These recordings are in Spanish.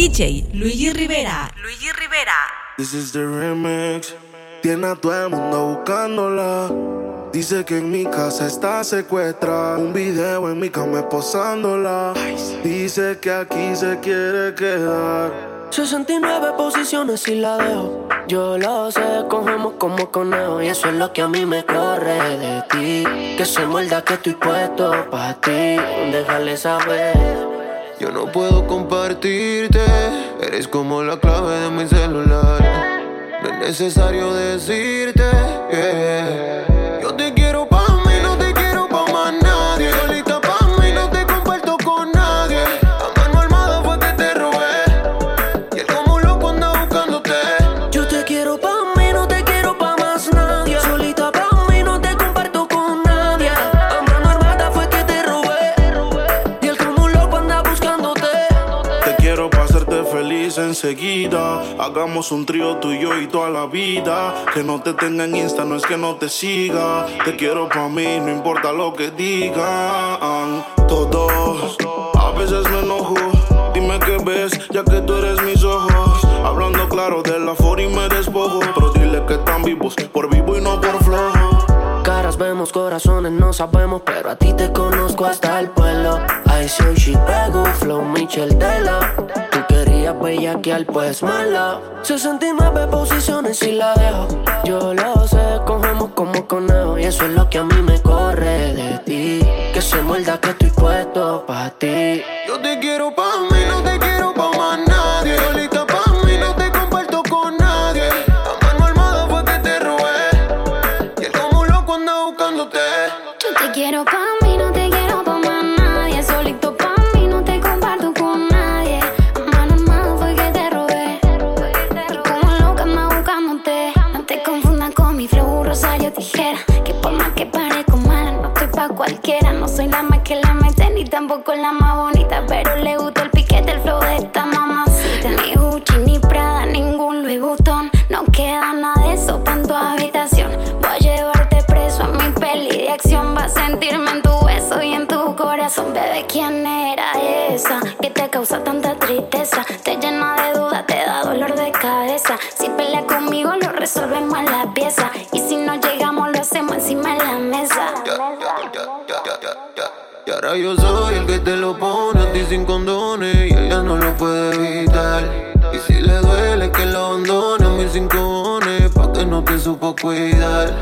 DJ Luigi Rivera. Luigi Rivera. This is the remix. Tiene a todo el mundo buscándola. Dice que en mi casa está secuestrada. Un video en mi cama posándola. Dice que aquí se quiere quedar. 69 posiciones y la dejo. Yo lo sé, cogemos como conejo. Y eso es lo que a mí me corre de ti. Que se muerda que estoy puesto para ti. Déjale saber. Yo no puedo compartirte. Eres como la clave de mi celular. No es necesario decirte. Yo feliz enseguida. Hagamos un trío tú y yo y toda la vida. Que no te tenga en Insta, no es que no te siga. Te quiero pa' mí, no importa lo que digan. Todos, a veces me enojo. Dime qué ves, ya que tú eres mis ojos. Hablando claro de la for y me despojo. Pero dile que están vivos, por vivo y no por flojo. Caras vemos, corazones no sabemos, pero a ti te conozco hasta el pueblo. I say she pego, flow Michel Dela. Querías bellaquear, pues mala. 69 posiciones y la dejo. Yo lo sé, cogemos como conejo. Y eso es lo que a mí me corre de ti. Que se muerda que estoy puesto pa' ti. Yo te quiero pa' mí, no te quiero pa' ahora yo soy el que te lo pone a ti sin condones y ella no lo puede evitar. Y si le duele que lo abandone a mis cinco cojones, pa' que no te supo cuidar.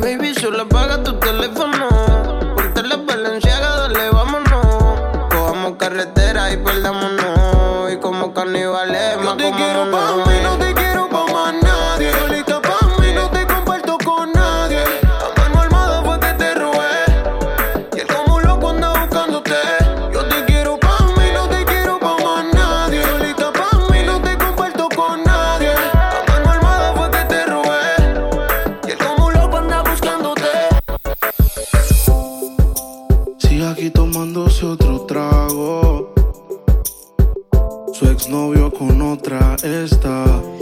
Baby, solo apaga tu teléfono. Ponte la valenciaga, dale, vámonos. Cojamos carretera y perdámonos. Y como carnivales, más Su exnovio con otra está.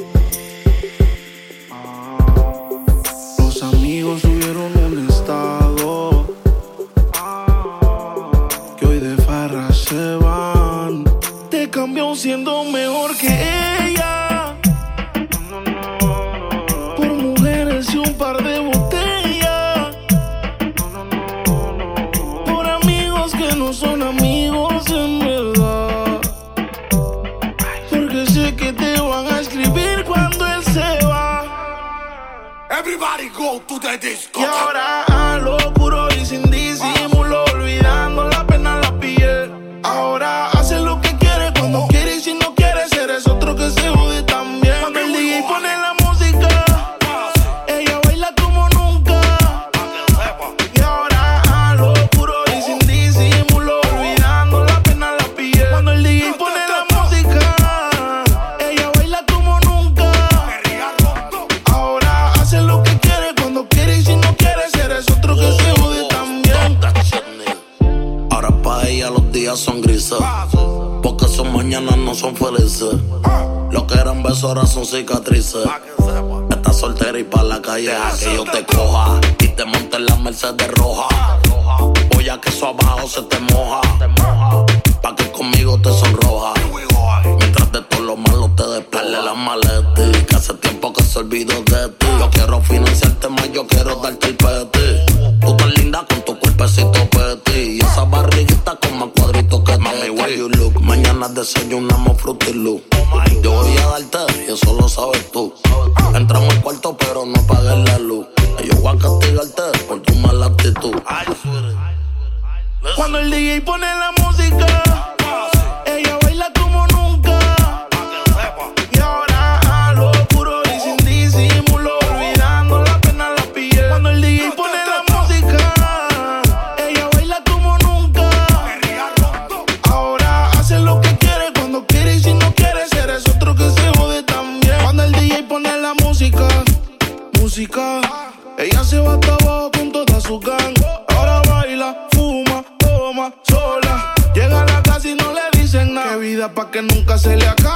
desculpa. E orar. Ahora son cicatrices. Estás soltera y pa' la calle deja que yo te coja. Y te monte en la Mercedes roja. Voy a que eso abajo se te moja. pa' que conmigo te sonroja. Mientras de todo lo malo te despele la maleta. Que hace tiempo que se olvidó de ti. Yo quiero financiarte más, yo quiero darte el peti. Tú tan linda con tu cuerpecito peti. Y esa barriguita con más cuadritos que Mami, where you look. Mañana desayunamos fruity Yo voy a darte y eso lo sabes tú. Entramos al cuarto pero no apagues la luz. Yo voy a castigarte por tu mala actitud. Cuando el DJ pone la música, ella se va abajo con toda su gang. Ahora baila, fuma, toma, sola. Llega a la casa y no le dicen nada. Qué vida pa' que nunca se le acabe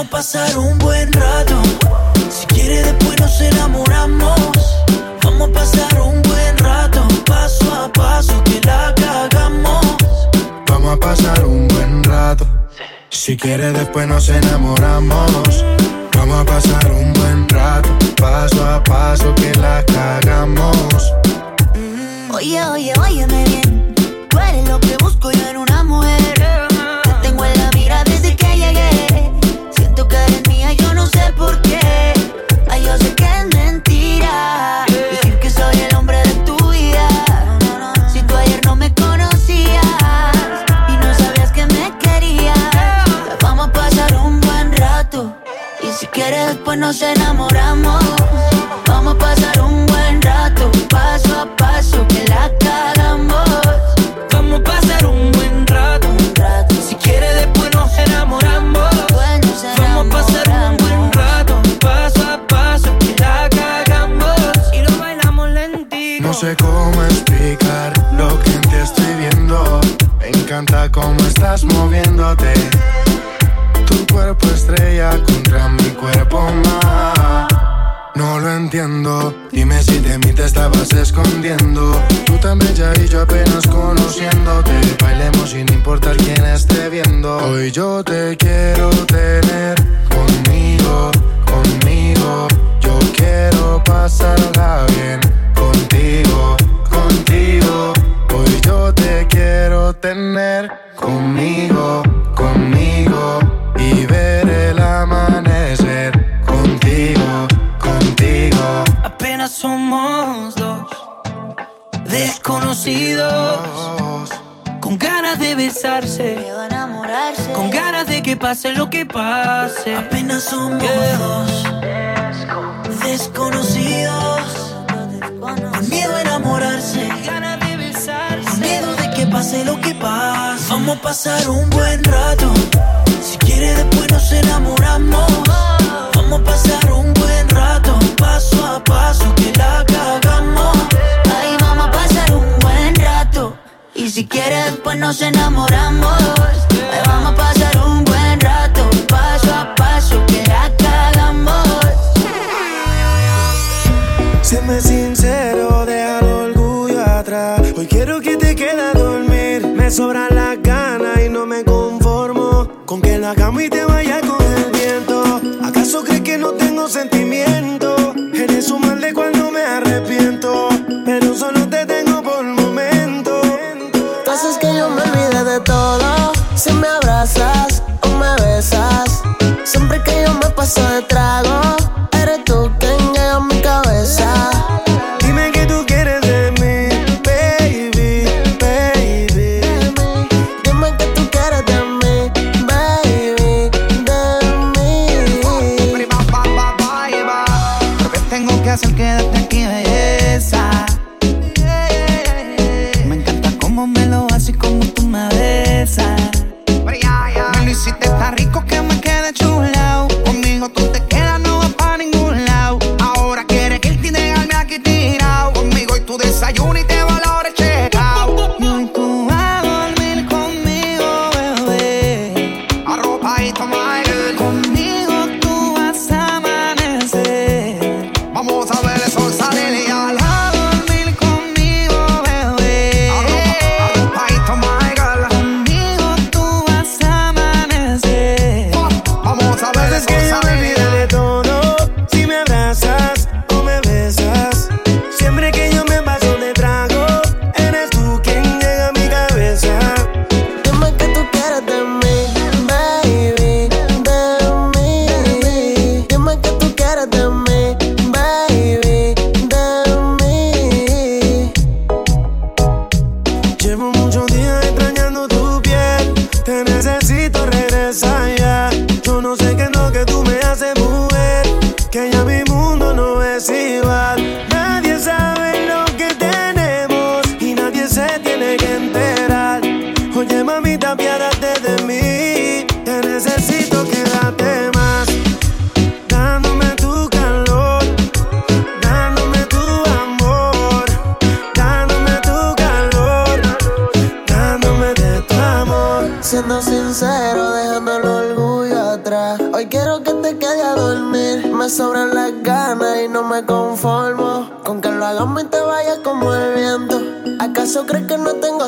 Vamos a pasar un buen rato. Si quiere después nos enamoramos. Vamos a pasar un buen rato, paso a paso que la cagamos. Vamos a pasar un buen rato. Si quieres después nos enamoramos. Vamos a pasar un buen rato, paso a paso que la cagamos. Oye, oye, óyeme bien. Tú eres lo que busco yo en una mujer. Sé. Ay, yo sé que es mentira. Decir que soy el hombre de tu vida. Si tú ayer no me conocías y no sabías que me querías. Vamos a pasar un buen rato. Y si quieres, después nos enamoramos. Desconocidos con ganas de besarse, Miedo a enamorarse. con ganas de que pase lo que pase. Apenas somos dos desconocidos con miedo a enamorarse, ganas de besarse, con miedo de que pase lo que pase. Vamos a pasar un buen rato. Si quiere después nos enamoramos. Vamos a pasar un buen rato, paso a paso que la cagamos. Si quieres, después nos enamoramos. Ahí vamos a pasar un buen rato. Paso a paso, que la cagamos. Séme sincero, deja el orgullo atrás. Hoy quiero que te quedes a dormir. Me sobran las ganas y no me conformo con que la cama y te vaya con el viento. ¿Acaso crees que no tengo sentimiento?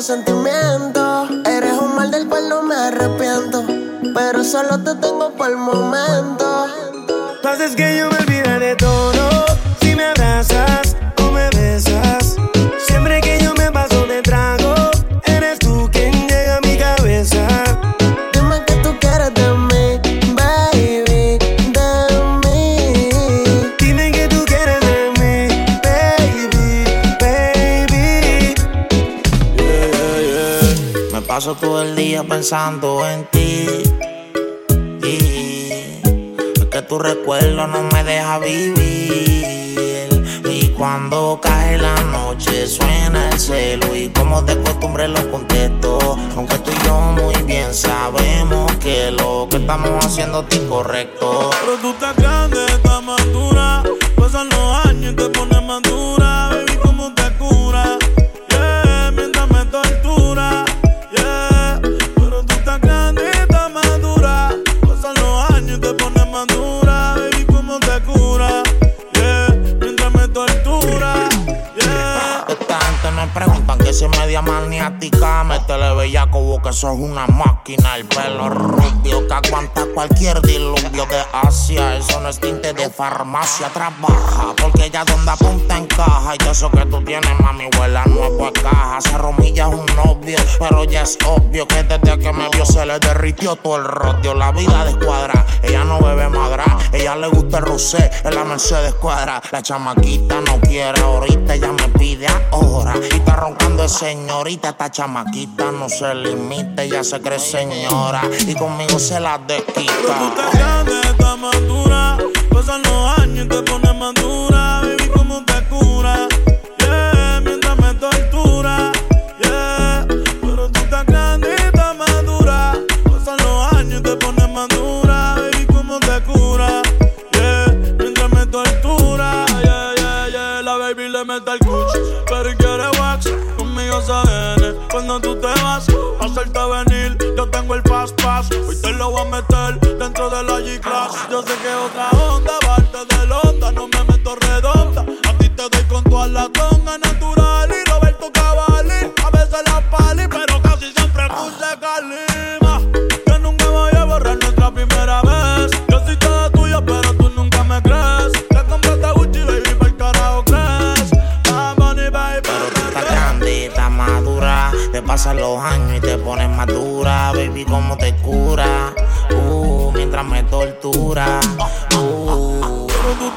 sentimientos. Eres un mal del cual no me arrepiento. Pero solo te tengo por el momento. Pasa es que yo me todo el día pensando en ti. Y es que tu recuerdo no me deja vivir. Y cuando cae la noche suena el celo y como de costumbre lo contesto. Aunque tú y yo muy bien sabemos que lo que estamos haciendo es incorrecto. Pero tú estás grande, Eso es una máquina. El pelo rubio que aguanta cualquier diluvio de Asia. Eso no es tinte de farmacia. Trabaja porque ya donde apunta encaja. Y eso que tú tienes, mami, huela nuevo a caja. Se romilla es un novio, pero ya es obvio que desde que me vio se le derritió todo el rodio. La vida descuadra, ella no bebe madra. Ella le gusta el rosé, en la Mercedes cuadra. La chamaquita no quiere ahorita, ella me pide ahora. Y está roncando de señorita, esta chamaquita no se limita ella se cree señora y conmigo se la desquita. pasan los años y te pones más dura, baby, cómo te cura, uh, mientras me tortura, uh. Pero tú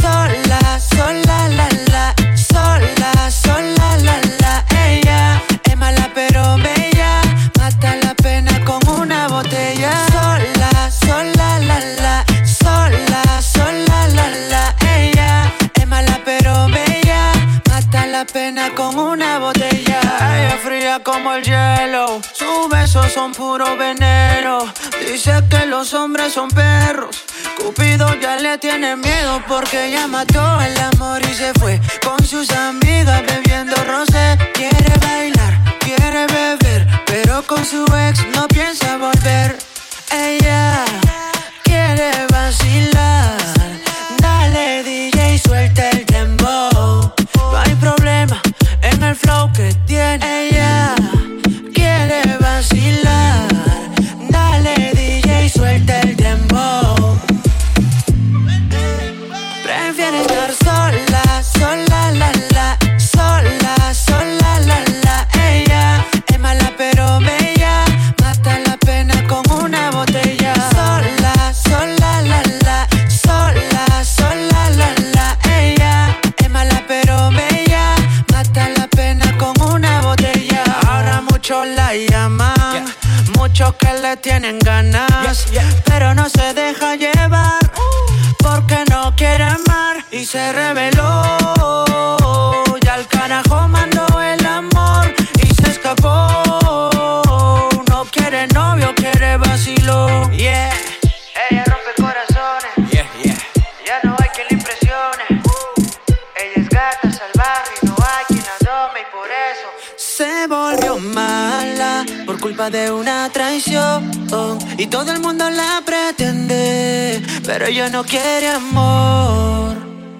sola, sola, la, la, sola, sola, la, la, ella es mala pero bella, mata la pena con una botella. Sola, sola, la, la, sola, sola, la, la, ella es mala pero bella, mata la pena con una botella. Ella fría como el hielo, sus besos son puro veneno, dice que los hombres son perros tiene miedo porque ya mató el amor y se fue con sus amigas bebiendo rosé. Quiere bailar, quiere beber, pero con su ex no culpa de una traición y todo el mundo la pretende, pero ella no quiere amor.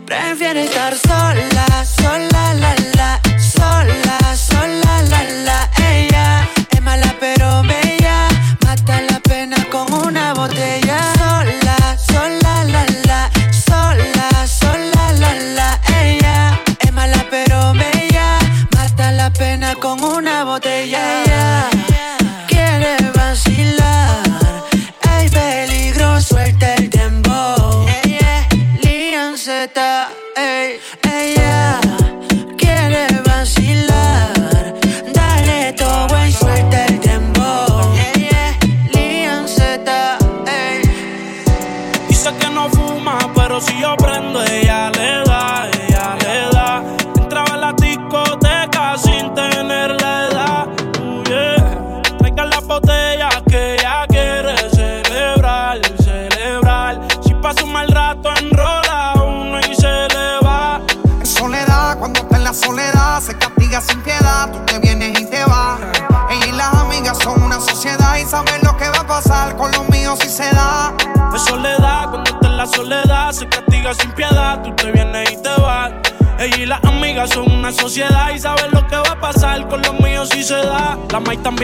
Prefiere estar sola, sola, la, la, sola, sola, la, la. Ella es mala pero bella, mata la pena con una botella. Sola, sola, la, la, sola, sola, la, la. Ella es mala pero bella, mata la pena con una botella.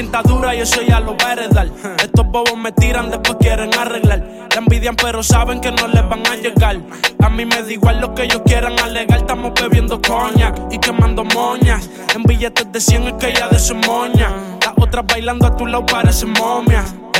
Dura y eso ya lo va a. Estos bobos me tiran, después quieren arreglar. La envidian, pero saben que no les van a llegar. A mí me da igual lo que ellos quieran alegar. Estamos bebiendo coña y quemando moñas. En billetes de 100 es que ella de su moña. Las otras bailando a tu lado parecen momias.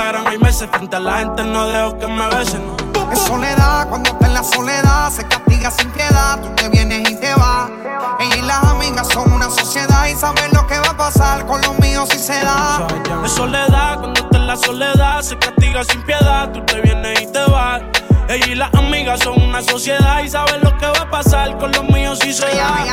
hay meses. Frente a la gente no dejo que me besen. En soledad, cuando está en la soledad, se castiga sin piedad. Tú te vienes y te vas. Ella y las amigas son una sociedad y saben lo que va a pasar con los míos si se da. De soledad, cuando está en la soledad, se castiga sin piedad. Tú te vienes y te vas. Ella y las amigas son una sociedad y saben lo que va a pasar con los míos si se da.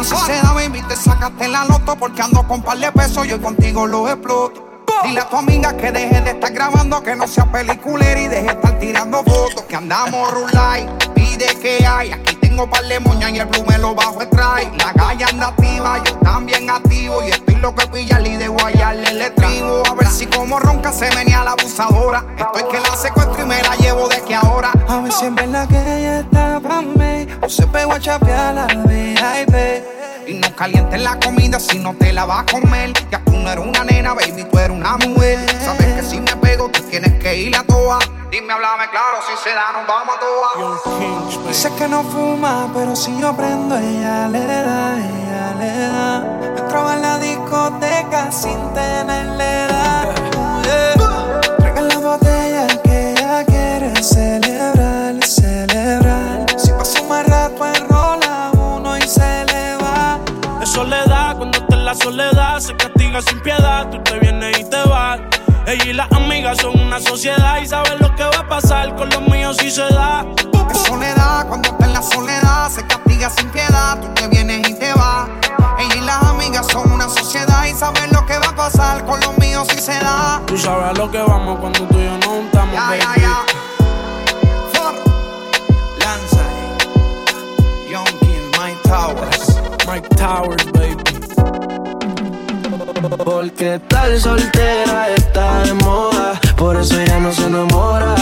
Y si se da, baby, te sacaste la loto porque ando con par de pesos. Yo contigo lo exploto. Dile a tu amiga que deje de estar grabando, que no sea peliculera y deje de estar tirando fotos. Que andamos rulay, pide que hay. Aquí tengo par de moñas y el blue me lo bajo trae. La galla anda activa, yo también activo. Y estoy lo que pilla y de guayarle el estribo. A ver si como ronca se venía la abusadora. Estoy que la secuestro y me la llevo de que ahora. A ver si en verdad que ella está pa' mí O se pegó a chapear la VIP Y no calientes la comida si no te la vas a comer. Ya tú no eres una nena, baby, tú eres una mujer. Sabes que si me pego, tú tienes que ir a toa. Dime, háblame claro, si se da, nos vamos a toa. Dice que no fuma, pero si yo prendo, ella le da, ella le da. Entraba en la discoteca sin tenerle Ella y las amigas son una sociedad y saben lo que va a pasar con los míos si se da. En soledad, cuando está en la soledad, se castiga sin piedad. Tú te vienes y te vas. Ella y las amigas son una sociedad y saben lo que va a pasar con los míos si se da. Tú sabes a lo que vamos cuando tú y yo no juntamos, Ya, baby. ya, ya. For Lanza, Young King, Mike Towers. Mike Towers, baby. Porque tal soltera está de moda, por eso ella no se enamora.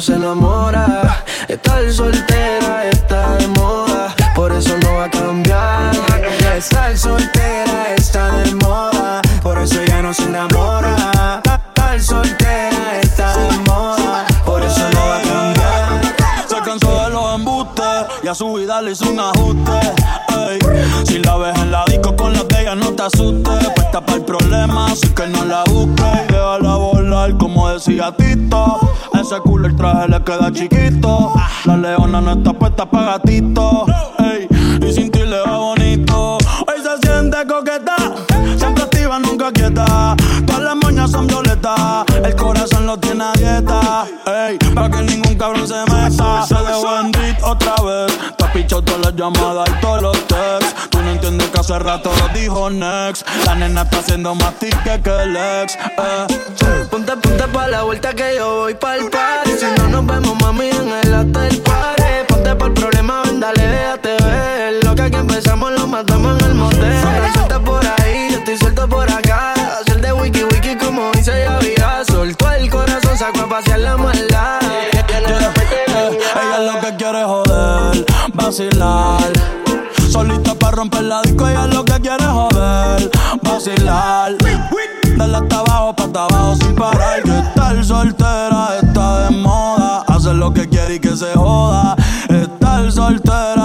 Se enamora. Estar soltera está de moda, por eso no va a cambiar. Estar soltera está de moda, por eso ya no se enamora. Estar soltera está de moda, por eso no va a cambiar. Se cansó de los embustes y a su vida le hizo un ajuste. Ey, si la ves en la disco con la de no te asustes. Puesta para el problema, así que no la busques. Como decía Tito. Ese culo el traje le queda chiquito. La leona no está puesta para gatito. Ey, y sin ti le va bonito. Hoy se siente coqueta, siempre activa, nunca quieta. Todas las moñas son violetas, el corazón lo tiene a dieta. Ey, para que ningún cabrón se meta. Se dejó en otra vez. Te has pichado todas las llamadas y todos los texts. Entiendes que hace rato lo dijo Next. La nena está haciendo más tique que el ex. Eh. Ponte, ponte pa' la vuelta que yo voy pa'l party. Si no nos vemos, mami, en el after party. Ponte pa'l problema, ven, dale, déjate ver. Lo que aquí empezamos lo matamos en el motel. Estás suelta por ahí, yo estoy suelto por acá. Hacer de wiki wiki como dice ya vida. Soltó el corazón, sacó a pasear la maldad. Ella lo que quiere es joder, vacilar. Solita para romper la disco, ella lo que quiere joder, vacilar. Dale hasta abajo, pa' hasta abajo sin parar. Que estar soltera está de moda. Hacer lo que quiere y que se joda. Estar soltera